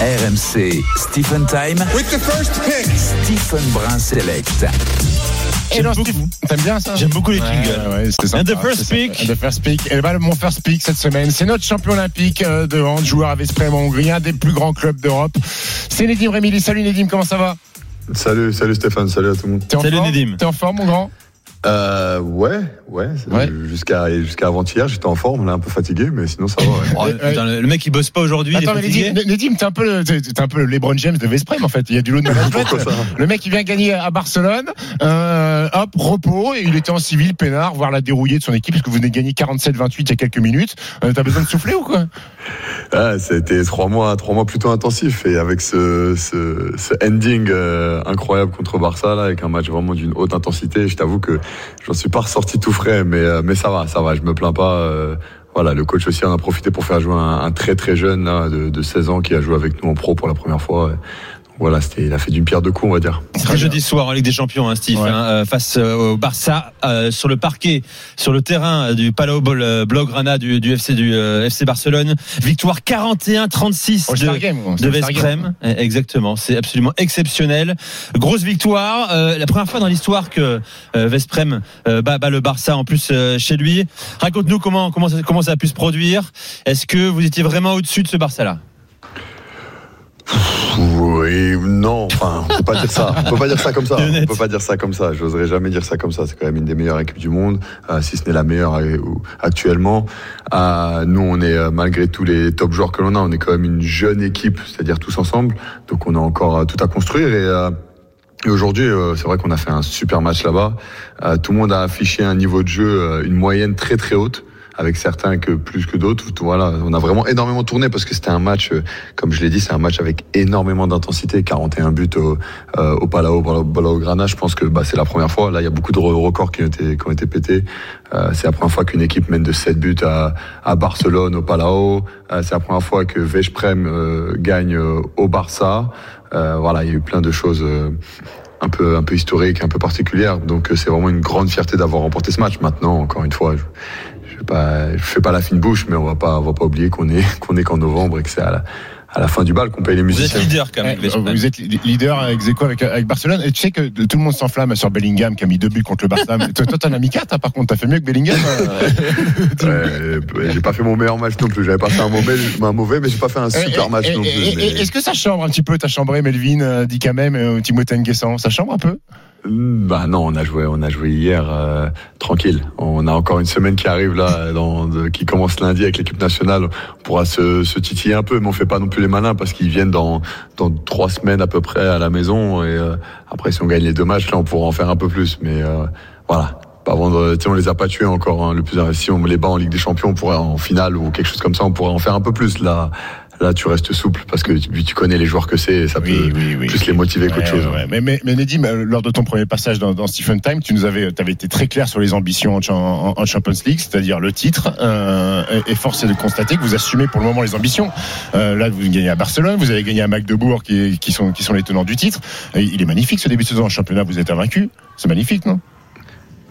RMC Stephen Time. With the first pick. Stephen Brun Select. Et non, Steve, T'aimes bien ça? J'aime beaucoup les Ouais, jingles. ouais, sympa, And the first pick. The first pick. Et ben, mon first pick cette semaine, c'est notre champion olympique euh, de hand, joueur à Vesprem en Hongrie, un des plus grands clubs d'Europe. C'est Nedim Remili. Salut Nedim, comment ça va? Salut, salut Stéphane, salut à tout le monde. T'es en Salut forme? Nedim. T'es en forme, mon grand? Euh, ouais, ouais, c'est- Ouais. jusqu'à jusqu'à avant-hier, j'étais en forme, là un peu fatigué, mais sinon ça va. Ouais. Oh, putain, le mec il bosse pas aujourd'hui, Attends. Nedim, t'es un peu, le- t'es un peu le LeBron James de Vesprem en fait. Il y a du lot de Le mec, il vient gagner à Barcelone. Euh, hop, repos. Et il était en civil, peinard, voir la dérouiller de son équipe, parce que vous venez de gagner 47-28 il y a quelques minutes. Euh, T'as besoin de souffler ou quoi Ah, ça a été trois mois, trois mois plutôt intensifs et avec ce, ce, ce ending euh, incroyable contre Barça là, avec un match vraiment d'une haute intensité. Je t'avoue que j'en suis pas ressorti tout frais, mais euh, mais ça va, ça va. Je me plains pas. euh, voilà, le coach aussi en a profité pour faire jouer un, très très jeune de, de 16 ans qui a joué avec nous en pro pour la première fois. Voilà, c'était, il a fait d'une pierre deux coups, on va dire. C'était jeudi soir en Ligue des Champions, hein, Steve, Ouais. hein, euh, face euh, au Barça, euh, sur le parquet, sur le terrain euh, du Palau Bol- Blaugrana du, du FC du euh, FC Barcelone. Victoire 41-36 All-Star de, Game. de. Vesprem. Eh, Exactement, c'est absolument exceptionnel. Grosse victoire, euh, la première fois dans l'histoire que euh, Vesprem euh, bat, bat le Barça en plus euh, chez lui. Raconte-nous comment comment ça, comment ça a pu se produire. Est-ce que vous étiez vraiment au-dessus de ce Barça-là? Oui, non, enfin, on peut pas dire ça. On peut pas dire ça comme ça. On peut pas dire ça comme ça. J'oserais jamais dire ça comme ça. C'est quand même une des meilleures équipes du monde, euh, si ce n'est la meilleure euh, actuellement. Euh, nous, on est malgré tous les top joueurs que l'on a, on est quand même une jeune équipe, c'est-à-dire tous ensemble. Donc, on a encore tout à construire et. euh, et aujourd'hui, c'est vrai qu'on a fait un super match là-bas. Tout le monde a affiché un niveau de jeu, une moyenne très très haute, avec certains que plus que d'autres. Voilà, on a vraiment énormément tourné parce que c'était un match, euh, comme je l'ai dit, c'est un match avec énormément d'intensité. 41 buts au, euh, au Palau, au Blaugrana. Je pense que bah, c'est la première fois. Là, il y a beaucoup de re- records qui ont été, qui ont été pétés. Euh, c'est la première fois qu'une équipe mène de 7 buts à, à Barcelone, au Palau. Euh, c'est la première fois que Veszprem euh, gagne euh, au Barça. Voilà, il y a eu plein de choses. un peu un peu historiques, un peu particulières. Donc c'est vraiment une grande fierté d'avoir remporté ce match. Maintenant, encore une fois, pas je fais pas la fine bouche, mais on va pas on va pas oublier qu'on est qu'on est qu'en novembre et que c'est à la à la fin du bal qu'on paye les Vous êtes musiciens. leader quand même. Ouais, Vesprem. vous êtes leader avec Zeko avec, avec Barcelone. Et tu sais que tout le monde s'enflamme sur Bellingham qui a mis deux buts contre le Barça. Toi, toi, t'en as mis quatre, hein, par contre. T'as fait mieux que Bellingham. euh. Ouais, euh, j'ai pas fait mon meilleur match non plus. J'avais pas fait un mauvais, un mauvais, mais j'ai pas fait un super Et- match et- non et- plus. mais- Est-ce que ça chambre un petit peu T'as chambré Melvin, euh, Dikamem, euh, Timothée Nguessan Ça chambre un peu? Bah non, on a joué, on a joué hier euh, tranquille. On a encore une semaine qui arrive là, dans, de- qui commence lundi avec l'équipe nationale. On pourra se, se titiller un peu, mais on fait pas non plus les malins parce qu'ils viennent dans dans trois semaines à peu près à la maison. Et euh, après, si on gagne les deux matchs, là, on pourra en faire un peu plus. Mais euh, voilà. Pas vendre, on les a pas tués encore. hein, le plus, si on les bat en Ligue des Champions, on pourrait en finale ou quelque chose comme ça, on pourrait en faire un peu plus. Là, là, tu restes souple parce que tu, connais les joueurs que c'est. et Ça peut plus les motiver qu'autre Ouais, chose. ouais. Mais, mais, mais Nedim, euh, lors de ton premier passage dans, dans Stephen Time, tu nous avais, avais été très clair sur les ambitions en, cha- en- en Champions League, c'est-à-dire le titre. Euh, et force est de constater que vous assumez pour le moment les ambitions. Euh, là, vous gagnez à Barcelone, vous avez gagné à Magdebourg, qui, qui sont, qui sont les tenants du titre. Et il est magnifique ce début de saison en championnat. Vous êtes invaincu. C'est magnifique, non?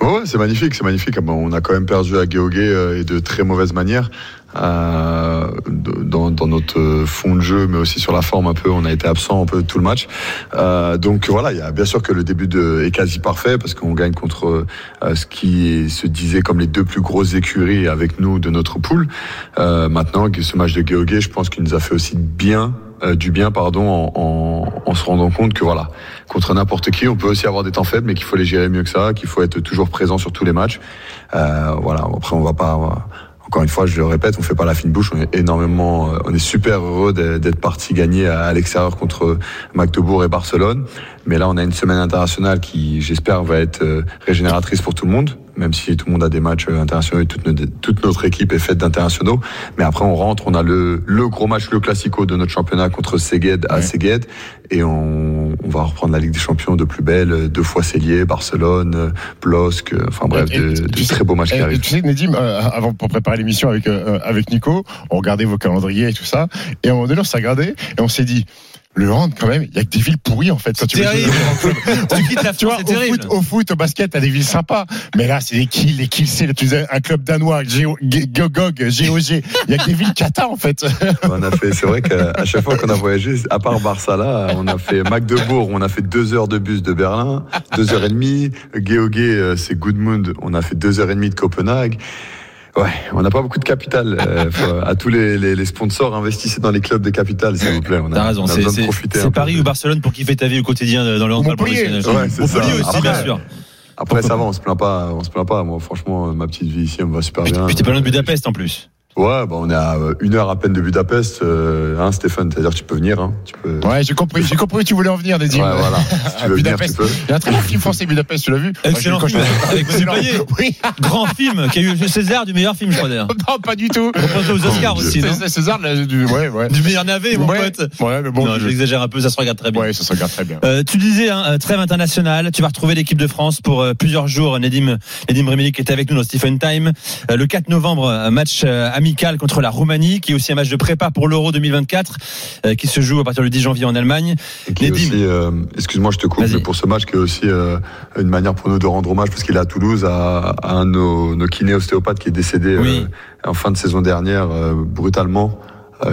Ouais, c'est magnifique, c'est magnifique. Ah on a quand même perdu à Géogé euh, et de très mauvaise manière euh, dans, dans notre fond de jeu, mais aussi sur la forme un peu. On a été absent un peu tout le match. Euh, donc voilà, il y a bien sûr que le début de, est quasi parfait parce qu'on gagne contre euh, ce qui se disait comme les deux plus grosses écuries avec nous de notre poule. Euh, maintenant, ce match de Géogé, je pense qu'il nous a fait aussi bien. euh, du bien, pardon, en, en, en se rendant compte que voilà, contre n'importe qui, on peut aussi avoir des temps faibles, mais qu'il faut les gérer mieux que ça, qu'il faut être toujours présent sur tous les matchs. Euh, voilà. Après, on va pas. Encore une fois, je le répète, on fait pas la fine bouche. On est énormément, euh, on est super heureux d'être parti gagner à, l'extérieur contre Magdebourg et Barcelone. Mais là, on a une semaine internationale qui, j'espère, va être euh, régénératrice pour tout le monde. Même si tout le monde a des matchs euh, internationaux et toute notre, toute notre équipe est faite d'internationaux. Mais après, on rentre, on a le, le gros match, le classico de notre championnat contre Segued à Ouais. Et on, on va reprendre la Ligue des Champions de plus belle. euh, Deux fois Cellier, Barcelone, Blosque. euh, Enfin bref, Et- de, et- de tu sais- très beaux matchs qui arrivent. tu sais, Nedim, euh, avant pour préparer l'émission avec euh, avec Nico, on regardait vos calendriers et tout ça, et à un moment donné, on s'est regardé et on s'est dit. Le hand, quand même, il y a que des villes pourries, en fait. Quand tu Terrible. veux. Tu quittes la Tu vois, au terrible. foot, au foot, au basket, t'as des villes sympas. Mais là, c'est les kills, les kills, c'est un club danois, Géo- G- Gogog, GOG. Il y a que des villes cata, en fait. On a fait, c'est vrai qu'à chaque fois qu'on a voyagé, à part Barça là, on a fait Magdebourg, on a fait deux heures de bus de Berlin, deux heures et demie. Geogé, euh, c'est Goodmund, on a fait deux heures et demie de Copenhague. Ouais, on n'a pas beaucoup de capital. Euh, faut- à tous les, les, les sponsors, investissez dans les clubs de capital, s'il vous plaît. On a, T'as raison, on a c'est besoin de c'est- c'est. Paris ou Barcelone pour kiffer ta vie au quotidien euh, dans le handball professionnel. Ouais, c'est ça. aussi, Après, bien sûr. Après, ça va, on se plaint pas, on se plaint pas. Moi, franchement, ma petite vie ici, elle me va super Puis bien. puis t'es pas loin de Budapest en plus. Ouais, bah, on est à euh, une heure à peine de Budapest, euh, hein, Stéphane. C'est-à-dire que tu peux venir, hein, tu peux. Ouais, j'ai compris, j'ai compris où tu voulais en venir, Nedim. Ouais, voilà. Si tu veux venir, tu Budapest. peux. Il y a un très bon film français, Budapest, tu l'as vu Excellent je- film, quand je- avec Payet. Oui. Grand film qui a eu César du meilleur film, je crois d'ailleurs. Non, pas du tout. On pense aux Oscars Oh, aussi, non César, là, du, ouais, ouais. Du meilleur navet, mon ouais. pote. Ouais, mais bon. non, je- j'exagère un peu, ça se regarde très bien. Ouais, ça se regarde très bien. Euh, tu disais, hein, trêve internationale, tu vas retrouver l'équipe de France pour euh, plusieurs jours. Nedim, Nedim Remili qui était avec nous dans Stephen Time. Euh, le 4 novembre, un match euh, amical contre la Roumanie, qui est aussi un match de prépa pour l'Euro 2024, euh, qui se joue à partir du 10 janvier en Allemagne. Euh, excuse-moi, je te coupe, mais pour ce match qui est aussi euh, une manière pour nous de rendre hommage parce qu'il est à Toulouse à, à un de nos, nos kinés ostéopathes qui est décédé Oui. en fin de saison dernière brutalement,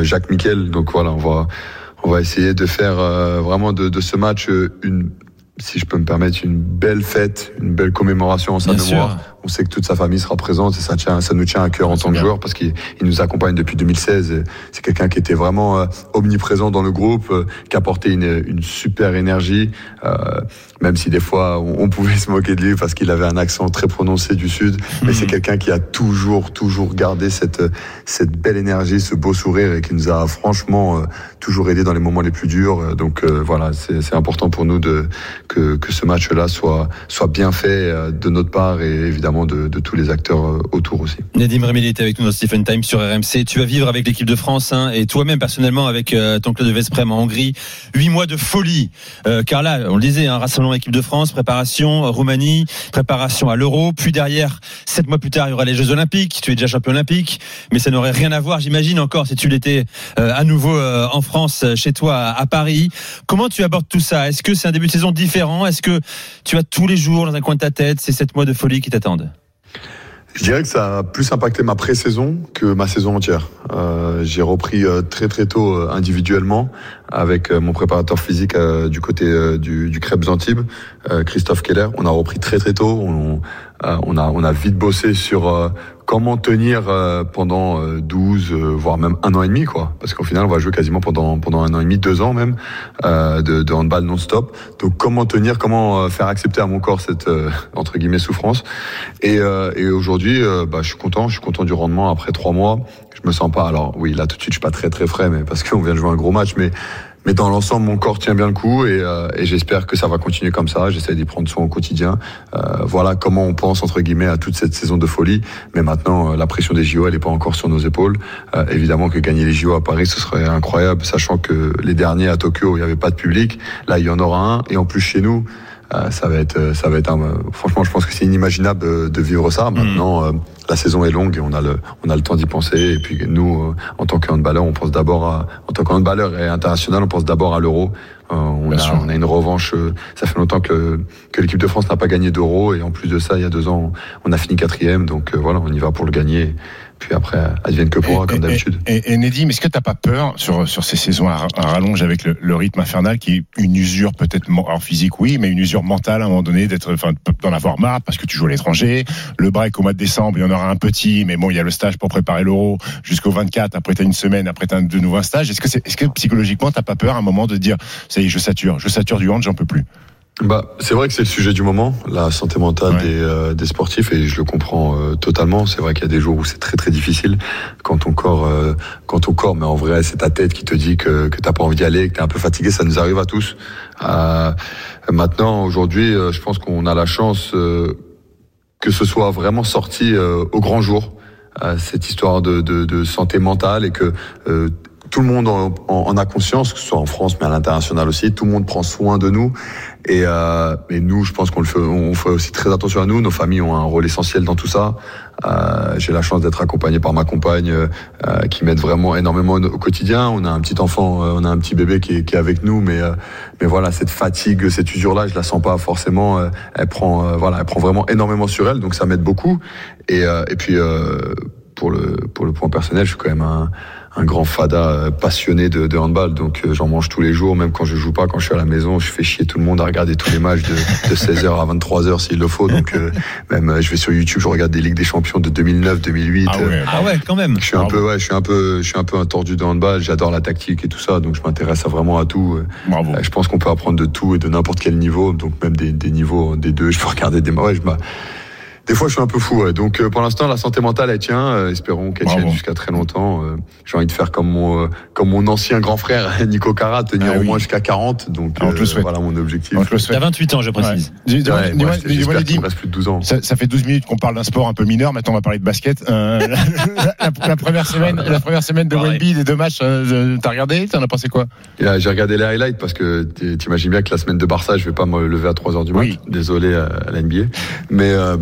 Jacques Miquel. Donc voilà, on va on va essayer de faire vraiment de, de ce match une si je peux me permettre, une belle fête, une belle commémoration en sa mémoire. On sait que toute sa famille sera présente et ça, tient, ça nous tient à cœur en C'est tant que joueur parce qu'il il nous accompagne depuis 2016. et C'est quelqu'un qui était vraiment euh, omniprésent dans le groupe, euh, qui apportait une, une super énergie, euh, même si des fois on, on pouvait se moquer de lui parce qu'il avait un accent très prononcé du sud. Mais c'est quelqu'un qui a toujours, toujours gardé cette, cette belle énergie, ce beau sourire et qui nous a franchement euh, toujours aidé dans les moments les plus durs. Euh, Donc euh, voilà, c'est important pour nous de que, que ce match-là soit, soit bien fait euh, de notre part et évidemment de, de tous les acteurs euh, autour aussi. Nedim Remili était avec nous dans Stephen Time sur RMC. Tu vas vivre avec l'équipe de France hein, et toi-même personnellement avec euh, ton club de Vesprem en Hongrie. Huit mois de folie. Euh, car là, on le disait, hein, rassemblement équipe de France, préparation euh, Roumanie, préparation à l'Euro. Puis derrière, sept mois plus tard, il y aura les Jeux Olympiques. Tu es déjà champion olympique, mais ça n'aurait rien à voir, j'imagine encore, si tu l'étais euh, à nouveau euh, en France, chez toi à Paris. Comment tu abordes tout ça? Est-ce que c'est un début de saison différent? Est-ce que tu as tous les jours dans un coin de ta tête ces sept mois de folie qui t'attendent? Je dirais que ça a plus impacté ma pré-saison que ma saison entière. Euh, j'ai repris euh, très très tôt euh, individuellement avec euh, mon préparateur physique euh, du côté euh, du, du Crêpes Antibes, Christophe Keller. On a repris très très tôt. On, on a on a vite bossé sur comment tenir euh, pendant euh, 12 euh, voire même un an et demi quoi. Parce qu'au final on va jouer quasiment pendant pendant un an et demi, deux ans même euh, de, handball non-stop. Donc comment tenir, comment euh, faire accepter à mon corps cette euh, entre guillemets souffrance. Et, euh, aujourd'hui, euh, bah, je suis content. Je suis content du rendement après trois mois. Je me sens pas. Alors oui, là tout de suite, je suis pas très très frais, mais parce qu'on vient de jouer un gros match, mais mais dans l'ensemble, mon corps tient bien le coup et, euh, et j'espère que ça va continuer comme ça. J'essaie d'y prendre soin au quotidien. Euh, voilà comment on pense entre guillemets à toute cette saison de folie. Mais maintenant, euh, la pression des JO, elle est pas encore sur nos épaules. Évidemment que gagner les JO à Paris, ce serait incroyable, sachant que les derniers à Tokyo, il n'y avait pas de public. Là, il y en aura un et en plus chez nous. Euh, ça va être, euh, ça va être. un- franchement, je pense que c'est inimaginable de, vivre ça. Maintenant, euh, la saison est longue et on a le, on a le temps d'y penser. Et puis nous, euh, en tant que handballeur, on pense d'abord à, en tant que handballeur et international, on pense d'abord à l'euro. Euh, on, a, on a une revanche. euh, Ça fait longtemps que, que l'équipe de France n'a pas gagné d'euro et en plus de ça, il y a deux ans, on a fini quatrième. Donc euh, voilà, on y va pour le gagner. Puis après, advienne que pourra, comme d'habitude. Et, et, et Nedim, est-ce que t'as pas peur sur, sur ces saisons à, à rallonge avec le, le rythme infernal qui est une usure peut-être en physique, oui, mais une usure mentale à un moment donné d'être, enfin, d'en avoir marre parce que tu joues à l'étranger. Le break au mois de décembre, il y en aura un petit, mais bon, il y a le stage pour préparer l'euro jusqu'au 24. Après, t'as une semaine, après t'as de nouveau un stage. Est-ce que c'est, est-ce que psychologiquement t'as pas peur à un moment de dire, ça y est, je sature, je sature du hand, j'en peux plus? Bah, c'est vrai que c'est le sujet du moment, la santé mentale Ouais. des, euh, des sportifs, et je le comprends euh, totalement. C'est vrai qu'il y a des jours où c'est très très difficile quand ton corps, euh, quand ton corps, mais en vrai, c'est ta tête qui te dit que que t'as pas envie d'y aller, que t'es un peu fatigué. Ça nous arrive à tous. Euh, maintenant, aujourd'hui, euh, je pense qu'on a la chance euh, que ce soit vraiment sorti euh, au grand jour. euh, cette histoire de, de, de santé mentale et que euh, tout le monde en, en- a conscience, que ce soit en France mais à l'international aussi. Tout le monde prend soin de nous. Et, euh, et nous, je pense qu'on le fait, on fait aussi très attention à nous. Nos familles ont un rôle essentiel dans tout ça. Euh, J'ai la chance d'être accompagné par ma compagne, euh, qui m'aide vraiment énormément au quotidien. On a un petit enfant, euh, on a un petit bébé qui est, qui est avec nous, mais euh, mais voilà, cette fatigue, cette usure-là, je la sens pas forcément. euh, elle prend, voilà, elle prend vraiment énormément sur elle, donc ça m'aide beaucoup. Et et puis pour le pour le point personnel, je suis quand même un un grand fada euh, passionné de, de handball, donc euh, j'en mange tous les jours, même quand je joue pas, quand je suis à la maison, je fais chier tout le monde à regarder tous les matchs de, de 16h à 23h s'il le faut. Donc euh, même euh, je vais sur YouTube, je regarde des ligues des champions de 2009, 2008. Ah euh, ouais. Ah ouais, quand même. je suis un Bravo. peu, ouais, je suis un peu, je suis un peu un tordu de handball. J'adore la tactique et tout ça, donc je m'intéresse à vraiment à tout. Euh, Bravo. je pense qu'on peut apprendre de tout et de n'importe quel niveau, donc même des, des niveaux des deux. Je peux regarder des, ouais, je m'a- des fois, je suis un peu fou. ouais. Donc, euh, pour l'instant, la santé mentale, elle tient. Euh, espérons qu'elle tienne jusqu'à très longtemps. Euh, J'ai envie de faire comme mon, euh, comme mon ancien grand frère Nico Cara, tenir Ah au moins jusqu'à 40. Donc, Ah, on te le voilà mon objectif. On te le souhaite. T'as 28 ans, je précise. Ouais. Ouais, reste plus de 12 ans. Ça, ça fait 12 minutes qu'on parle d'un sport un peu mineur. Maintenant, on va parler de basket. Euh, la, la- la première semaine, la première semaine de. Wemby, des deux matchs, euh, t'as regardé? T'en as pensé quoi? J'ai regardé les highlights parce que t'imagines bien que la semaine de Barça, je vais pas me lever à 3 heures du mat. Oui. Désolé à, à la NBA. Mais, euh,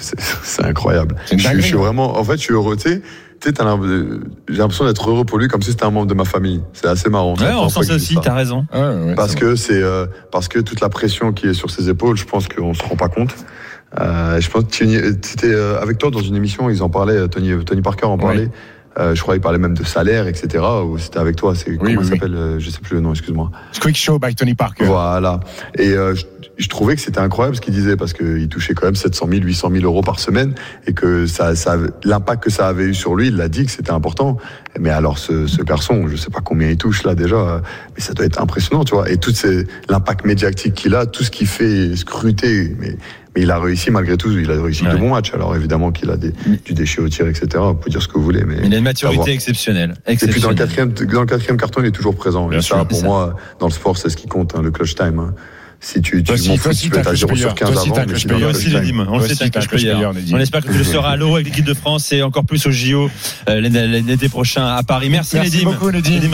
c'est- c'est incroyable. Je, je suis vraiment, en fait, je suis heureux. Tu sais, tu sais, t'as l'im- euh, j'ai l'impression d'être heureux pour lui comme si c'était un membre de ma famille. C'est assez marrant. Ouais, on sent que ça aussi, t'as raison. Ah, ouais, Parce que c'est euh, parce que toute la pression qui est sur ses épaules, je pense qu'on se rend pas compte. Euh, je pense que tu- euh, avec toi dans une émission, ils en parlaient. Tony Tony Parker en parlait. Euh, je crois qu'il parlait même de salaire, etc. Ou c'était avec toi. C'est comment oui, il oui. s'appelle euh, Je sais plus le nom. Excuse-moi. Quick Show by Tony Parker. Voilà. Et euh, je, je trouvais que c'était incroyable ce qu'il disait parce qu'il touchait quand même 700 000, 800 000 euros par semaine et que ça, ça, l'impact que ça avait eu sur lui, il l'a dit que c'était important. Mais alors ce, ce garçon, je sais pas combien il touche là déjà, mais ça doit être impressionnant, tu vois. Et tout l'impact médiatique qu'il a, tout ce qu'il fait scruter, mais mais il a réussi malgré tout, il a réussi Ouais. de bons matchs. Alors évidemment qu'il a des, du déchet au tir, etc. Vous pouvez dire ce que vous voulez, mais Il a une maturité exceptionnelle. Et puis dans le quatrième, dans le quatrième carton, il est toujours présent. Bien et ça, pour ça. moi, dans le sport, c'est ce qui compte, hein, le clutch time. hein. Si tu, tu fous, aussi, tu peux à un 0 clutch sur player. 15 Toi aussi, t'as avant, mais si aussi, Nedim. On le sait. On espère que tu le seras à l'euro avec l'équipe de France et encore plus au JO euh, l'été prochain à Paris. Merci, Merci Nedim. beaucoup, Nedim. Nedim